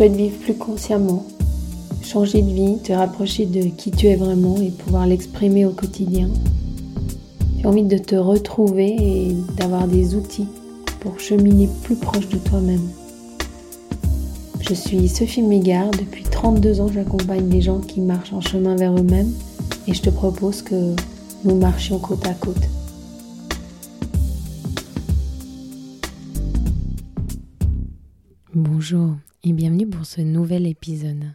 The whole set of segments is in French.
souhaites vivre plus consciemment, changer de vie, te rapprocher de qui tu es vraiment et pouvoir l'exprimer au quotidien. Tu as envie de te retrouver et d'avoir des outils pour cheminer plus proche de toi-même. Je suis Sophie Mégard, depuis 32 ans j'accompagne des gens qui marchent en chemin vers eux-mêmes et je te propose que nous marchions côte à côte. Bonjour et bienvenue pour ce nouvel épisode.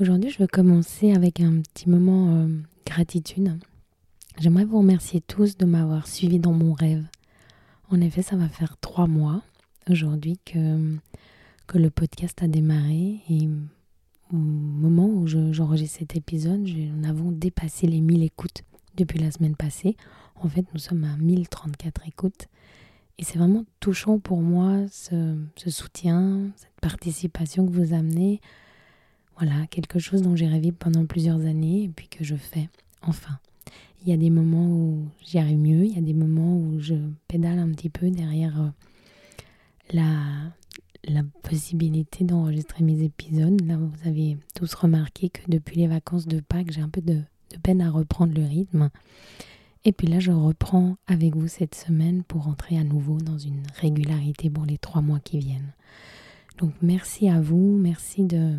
Aujourd'hui, je veux commencer avec un petit moment euh, gratitude. J'aimerais vous remercier tous de m'avoir suivi dans mon rêve. En effet, ça va faire trois mois aujourd'hui que, que le podcast a démarré et au moment où j'enregistre cet épisode, nous avons dépassé les 1000 écoutes depuis la semaine passée. En fait, nous sommes à 1034 écoutes. Et c'est vraiment touchant pour moi ce, soutien, cette participation que vous amenez. Voilà, quelque chose dont j'ai rêvé pendant plusieurs années et puis que je fais enfin. Il y a des moments où j'y arrive mieux, il y a des moments où je pédale un petit peu derrière euh, la, la possibilité d'enregistrer mes épisodes. Là, vous avez tous remarqué que depuis les vacances de Pâques, j'ai un peu de, de peine à reprendre le rythme. Et puis là, je reprends avec vous cette semaine pour entrer à nouveau dans une régularité pour les trois mois qui viennent. Donc merci à vous, merci de,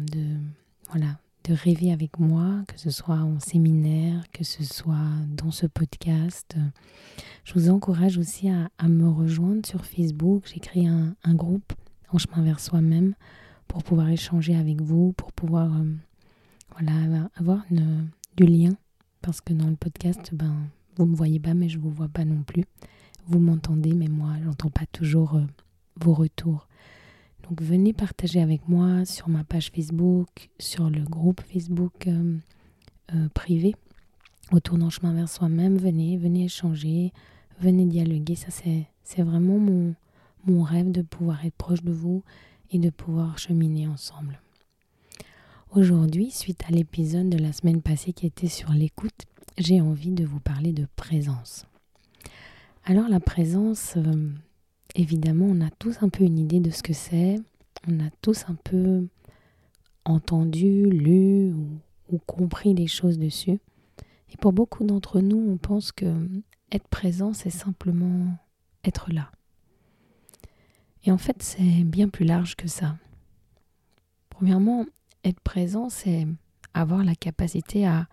voilà, de rêver avec moi, que ce soit en séminaire, que ce soit dans ce podcast. Je vous encourage aussi à, me rejoindre sur Facebook. J'ai créé un, groupe en chemin vers soi-même pour pouvoir échanger avec vous, pour pouvoir euh, voilà, avoir du lien. Parce que dans le podcast, ben, vous ne me voyez pas, mais je ne vous vois pas non plus. Vous m'entendez, mais moi, je n'entends pas toujours euh, vos retours. Donc venez partager avec moi sur ma page Facebook, sur le groupe Facebook euh, euh, privé, autour d'un chemin vers soi-même. Venez, venez échanger, venez dialoguer. Ça, c'est vraiment mon, mon rêve de pouvoir être proche de vous et de pouvoir cheminer ensemble. Aujourd'hui, suite à l'épisode de la semaine passée qui était sur l'écoute, j'ai envie de vous parler de présence. Alors la présence, euh, évidemment, on a tous un peu une idée de ce que c'est, on a tous un peu entendu, lu ou, compris des choses dessus. Et pour beaucoup d'entre nous, on pense que être présent, c'est simplement être là. Et en fait, c'est bien plus large que ça. Premièrement, être présent, c'est avoir la capacité à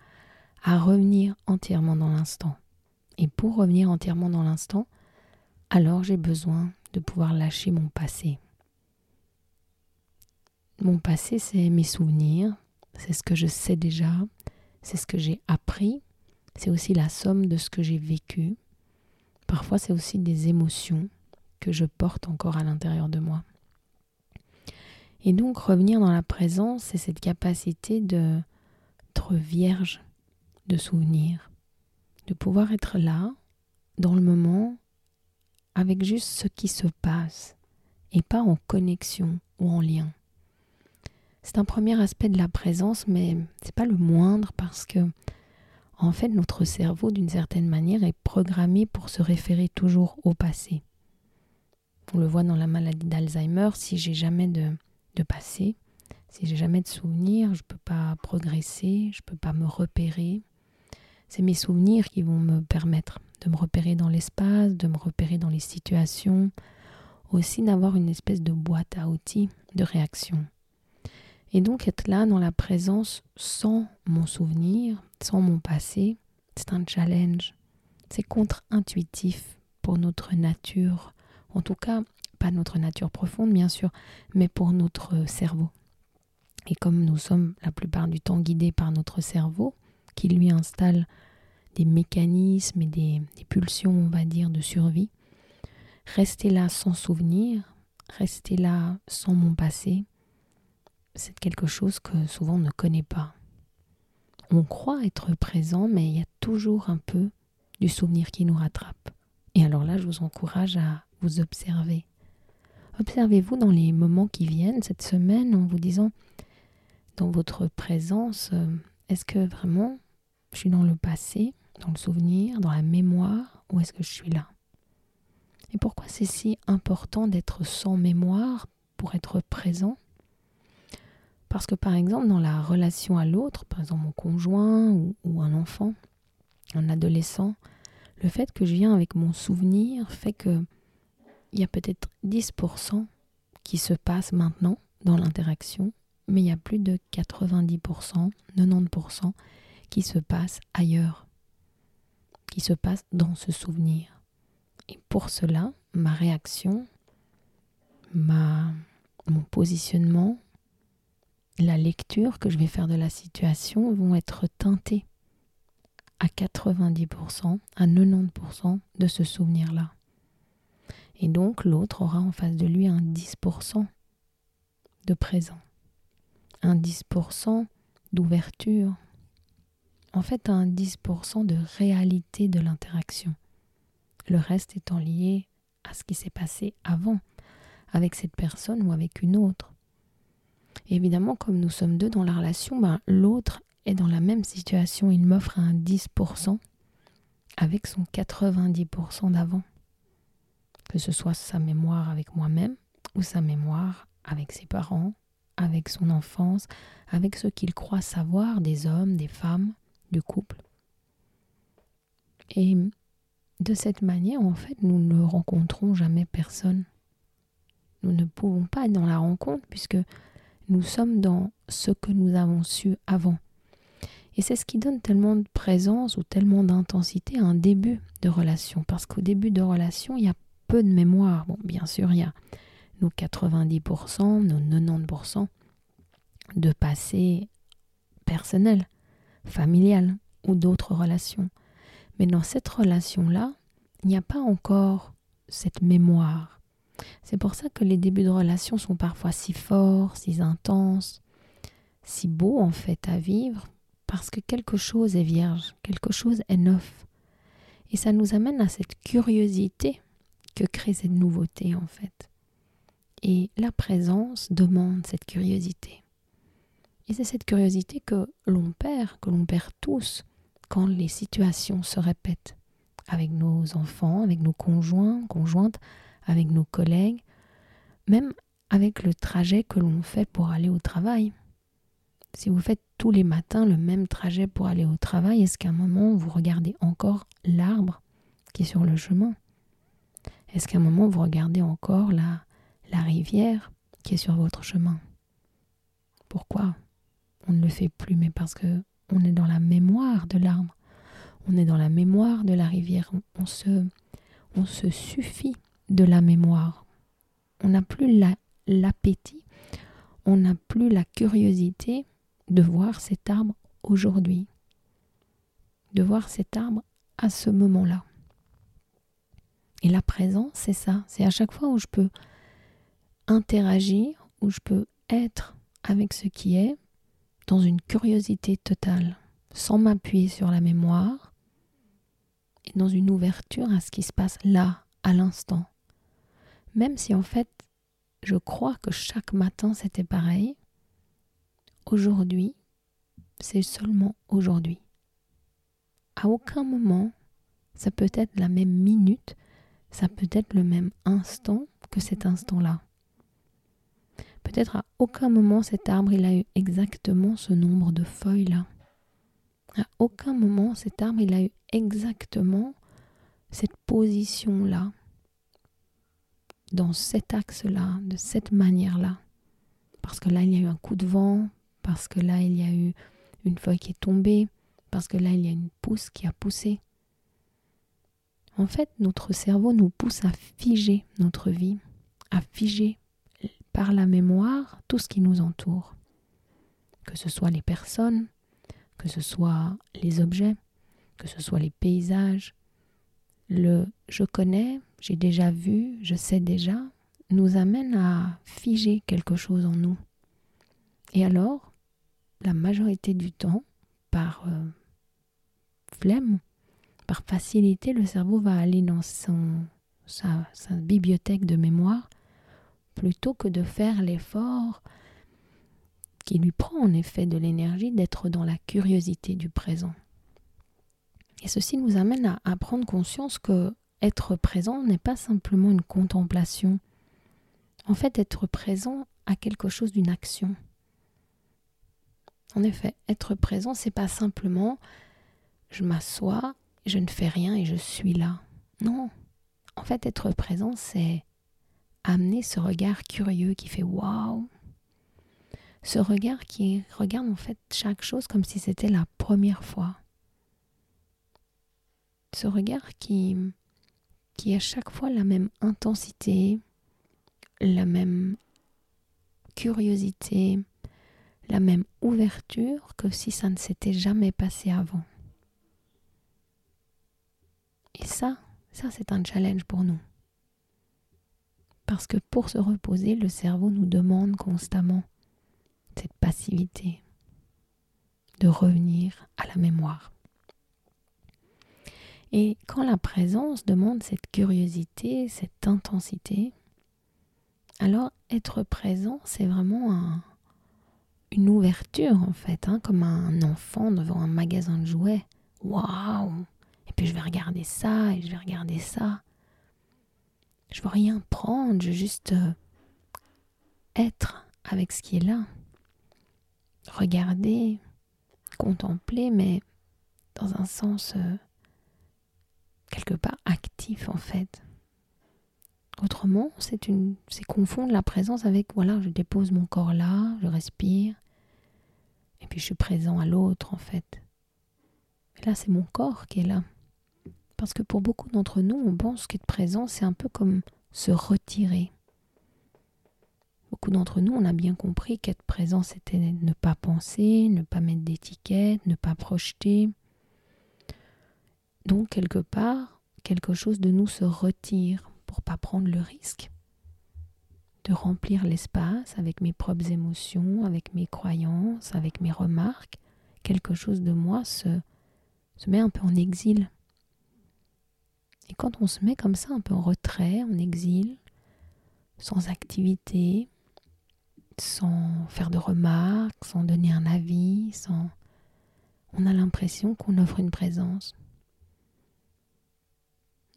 à revenir entièrement dans l'instant. Et pour revenir entièrement dans l'instant, alors j'ai besoin de pouvoir lâcher mon passé. Mon passé, c'est mes souvenirs, c'est ce que je sais déjà, c'est ce que j'ai appris, c'est aussi la somme de ce que j'ai vécu. Parfois, c'est aussi des émotions que je porte encore à l'intérieur de moi. Et donc, revenir dans la présence, c'est cette capacité d'être vierge de souvenirs, de pouvoir être là, dans le moment, avec juste ce qui se passe, et pas en connexion ou en lien. C'est un premier aspect de la présence, mais c'est pas le moindre parce que, en fait, notre cerveau, d'une certaine manière, est programmé pour se référer toujours au passé. On le voit dans la maladie d'Alzheimer, si j'ai jamais de, de passé, si j'ai jamais de souvenirs, je ne peux pas progresser, je ne peux pas me repérer, c'est mes souvenirs qui vont me permettre de me repérer dans l'espace, de me repérer dans les situations, aussi d'avoir une espèce de boîte à outils de réaction. Et donc être là dans la présence sans mon souvenir, sans mon passé, c'est un challenge. C'est contre-intuitif pour notre nature, en tout cas pas notre nature profonde bien sûr, mais pour notre cerveau. Et comme nous sommes la plupart du temps guidés par notre cerveau, qui lui installe des mécanismes et des, pulsions, on va dire, de survie. Rester là sans souvenir, rester là sans mon passé, c'est quelque chose que souvent on ne connaît pas. On croit être présent, mais il y a toujours un peu du souvenir qui nous rattrape. Et alors là, je vous encourage à vous observer. Observez-vous dans les moments qui viennent cette semaine en vous disant, dans votre présence, euh, est-ce que vraiment je suis dans le passé, dans le souvenir, dans la mémoire, ou est-ce que je suis là? Et pourquoi c'est si important d'être sans mémoire pour être présent? Parce que par exemple, dans la relation à l'autre, par exemple mon conjoint ou, un enfant, un adolescent, le fait que je viens avec mon souvenir fait que il y a peut-être 10% qui se passe maintenant dans l'interaction, mais il y a plus de 90%, 90% qui se passe ailleurs, qui se passe dans ce souvenir. Et pour cela, ma réaction, mon positionnement, la lecture que je vais faire de la situation vont être teintées à 90%, à 90% de ce souvenir-là. Et donc l'autre aura en face de lui un 10% de présent, un 10% d'ouverture, en fait un 10% de réalité de l'interaction. Le reste étant lié à ce qui s'est passé avant, avec cette personne ou avec une autre. évidemment, comme nous sommes deux dans la relation, ben, l'autre est dans la même situation. Il m'offre un 10% avec son 90% d'avant. Que ce soit sa mémoire avec moi-même ou sa mémoire avec ses parents, avec son enfance, avec ce qu'il croit savoir des hommes, des femmes, du couple. Et de cette manière, en fait, nous ne rencontrons jamais personne. Nous ne pouvons pas être dans la rencontre puisque nous sommes dans ce que nous avons su avant. Et c'est ce qui donne tellement de présence ou tellement d'intensité à un début de relation. Parce qu'au début de relation, il y a peu de mémoire. Bien sûr, il y a nos 90%, nos 90% de passé personnel, familial ou d'autres relations. Mais dans cette relation-là, il n'y a pas encore cette mémoire. C'est pour ça que les débuts de relation sont parfois si forts, si intenses, si beaux en fait à vivre, parce que quelque chose est vierge, quelque chose est neuf. Et ça nous amène à cette curiosité que crée cette nouveauté en fait. Et la présence demande cette curiosité. Et c'est cette curiosité que l'on perd, que l'on perd tous quand les situations se répètent avec nos enfants, avec nos conjoints, conjointes, avec nos collègues, même avec le trajet que l'on fait pour aller au travail. Si vous faites tous les matins le même trajet pour aller au travail, est-ce qu'à un moment vous regardez encore l'arbre qui est sur le chemin? Est-ce qu'à un moment vous regardez encore la, la rivière qui est sur votre chemin? Pourquoi? On ne le fait plus, mais parce que on est dans la mémoire de l'arbre, on est dans la mémoire de la rivière, on, se, on se suffit de la mémoire. On n'a plus l'appétit, on n'a plus la curiosité de voir cet arbre aujourd'hui, de voir cet arbre à ce moment-là. Et la présence, c'est ça, c'est à chaque fois où je peux interagir, où je peux être avec ce qui est, dans une curiosité totale, sans m'appuyer sur la mémoire, et dans une ouverture à ce qui se passe là, à l'instant. Même si en fait, je crois que chaque matin c'était pareil, aujourd'hui, c'est seulement aujourd'hui. À aucun moment, ça peut être la même minute, ça peut être le même instant que cet instant-là. Peut-être à aucun moment cet arbre il a eu exactement ce nombre de feuilles-là. À aucun moment cet arbre il a eu exactement cette position-là, dans cet axe-là, de cette manière-là. Parce que là, il y a eu un coup de vent, parce que là, il y a eu une feuille qui est tombée, parce que là, il y a une pousse qui a poussé. En fait, notre cerveau nous pousse à figer notre vie, à figer par la mémoire tout ce qui nous entoure, que ce soit les personnes, que ce soit les objets, que ce soit les paysages. Le je connais, j'ai déjà vu, je sais déjà, nous amène à figer quelque chose en nous. Et alors, la majorité du temps, par euh, flemme, par facilité, le cerveau va aller dans son, sa, sa bibliothèque de mémoire plutôt que de faire l'effort qui lui prend en effet de l'énergie d'être dans la curiosité du présent. Et ceci nous amène à, prendre conscience que être présent n'est pas simplement une contemplation. En fait, être présent a quelque chose d'une action. En effet, être présent, c'est pas simplement je m'assois, je ne fais rien et je suis là. Non. En fait, être présent, c'est amener ce regard curieux qui fait waouh. Ce regard qui regarde en fait chaque chose comme si c'était la première fois. Ce regard qui, qui a chaque fois la même intensité, la même curiosité, la même ouverture que si ça ne s'était jamais passé avant. Et ça, ça c'est un challenge pour nous. Parce que pour se reposer, le cerveau nous demande constamment cette passivité, de revenir à la mémoire. Et quand la présence demande cette curiosité, cette intensité, alors être présent, c'est vraiment une ouverture en fait, hein, comme un enfant devant un magasin de jouets. Waouh Et puis je vais regarder ça et je vais regarder ça. Je veux rien prendre, je veux juste euh, être avec ce qui est là. Regarder, contempler, mais dans un sens euh, quelque part actif en fait. Autrement, c'est une, c'est confondre la présence avec voilà, je dépose mon corps là, je respire, et puis je suis présent à l'autre en fait. Et là, c'est mon corps qui est là. Parce que pour beaucoup d'entre nous, on pense qu'être présent, c'est un peu comme se retirer. Beaucoup d'entre nous, on a bien compris qu'être présent, c'était ne pas penser, ne pas mettre d'étiquette, ne pas projeter. Donc, quelque part, quelque chose de nous se retire pour pas prendre le risque de remplir l'espace avec mes propres émotions, avec mes croyances, avec mes remarques. Quelque chose de moi se, se met un peu en exil. Et quand on se met comme ça, un peu en retrait, en exil, sans activité, sans faire de remarques, sans donner un avis. On a l'impression qu'on offre une présence.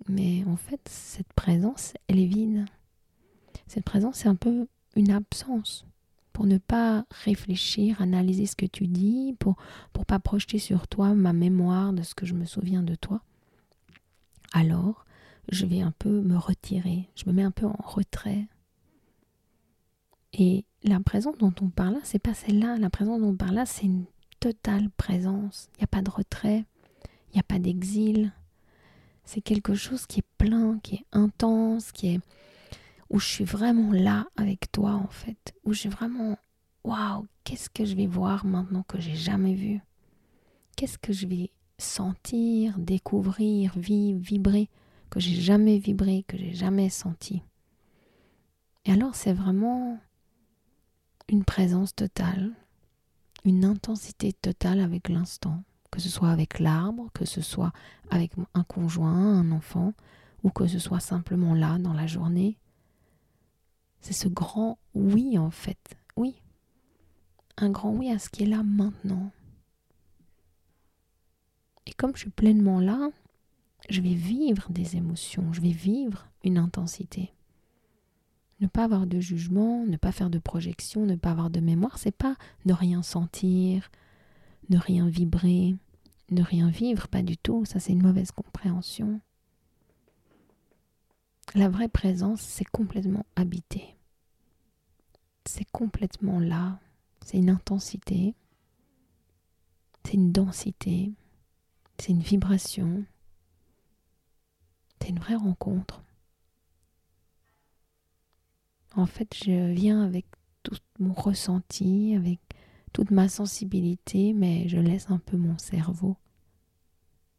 Mais en fait, cette présence, elle est vide. Cette présence, c'est un peu une absence. Pour ne pas réfléchir, analyser ce que tu dis, pour ne pas projeter sur toi ma mémoire de ce que je me souviens de toi alors je vais un peu me retirer, je me mets un peu en retrait. Et la présence dont on parle là, c'est pas celle-là. La présence dont on parle là, c'est une totale présence. Il n'y a pas de retrait, il n'y a pas d'exil. C'est quelque chose qui est plein, qui est intense, qui est où je suis vraiment là avec toi en fait, où je suis vraiment waouh, qu'est-ce que je vais voir maintenant que j'ai jamais vu? Qu'est-ce que je vais sentir, découvrir, vivre, vibrer, que j'ai jamais vibré, que j'ai jamais senti. Et alors c'est vraiment une présence totale, une intensité totale avec l'instant, que ce soit avec l'arbre, que ce soit avec un conjoint, un enfant, ou que ce soit simplement là dans la journée. C'est ce grand oui en fait, oui. Un grand oui à ce qui est là maintenant. Comme je suis pleinement là, je vais vivre des émotions, je vais vivre une intensité. Ne pas avoir de jugement, ne pas faire de projection, ne pas avoir de mémoire, c'est pas ne rien sentir, ne rien vibrer, ne rien vivre, pas du tout. Ça, c'est une mauvaise compréhension. La vraie présence, c'est complètement habité. C'est complètement là. C'est une intensité. C'est une densité. C'est une vibration. C'est une vraie rencontre. En fait, je viens avec tout mon ressenti, avec toute ma sensibilité, mais je laisse un peu mon cerveau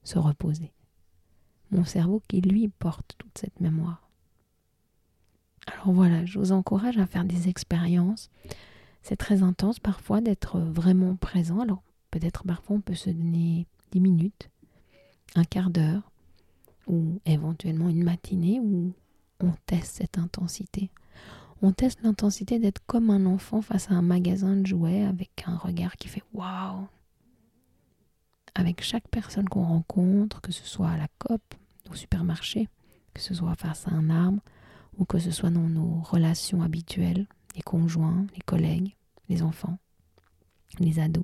se reposer. Mon cerveau qui, lui, porte toute cette mémoire. Alors voilà, je vous encourage à faire des expériences. C'est très intense parfois d'être vraiment présent. Alors peut-être parfois on peut se donner 10 minutes, un quart d'heure, ou éventuellement une matinée où on teste cette intensité. On teste l'intensité d'être comme un enfant face à un magasin de jouets avec un regard qui fait waouh. Avec chaque personne qu'on rencontre, que ce soit à la COP, au supermarché, que ce soit face à un arbre, ou que ce soit dans nos relations habituelles, les conjoints, les collègues, les enfants, les ados.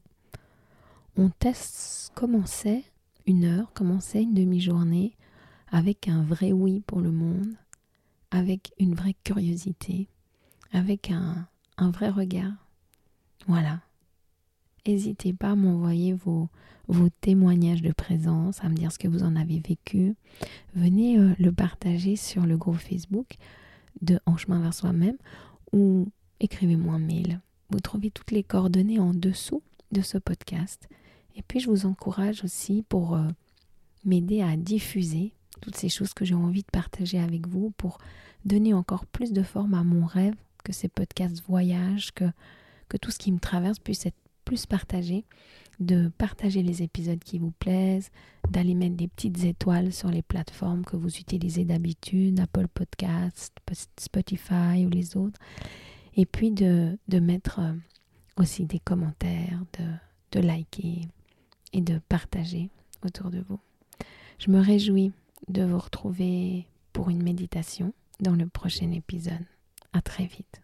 On teste comment c'est une heure, comment c'est une demi-journée, avec un vrai oui pour le monde, avec une vraie curiosité, avec un, un vrai regard. Voilà. N'hésitez pas à m'envoyer vos, vos témoignages de présence, à me dire ce que vous en avez vécu. Venez euh, le partager sur le groupe Facebook de En chemin vers soi-même ou écrivez-moi un mail. Vous trouvez toutes les coordonnées en dessous de ce podcast. Et puis je vous encourage aussi pour euh, m'aider à diffuser toutes ces choses que j'ai envie de partager avec vous pour donner encore plus de forme à mon rêve, que ces podcasts voyagent, que, que tout ce qui me traverse puisse être plus partagé, de partager les épisodes qui vous plaisent, d'aller mettre des petites étoiles sur les plateformes que vous utilisez d'habitude, Apple Podcasts, Spotify ou les autres, et puis de, de mettre euh, aussi des commentaires, de, de liker et de partager autour de vous. Je me réjouis de vous retrouver pour une méditation dans le prochain épisode. À très vite.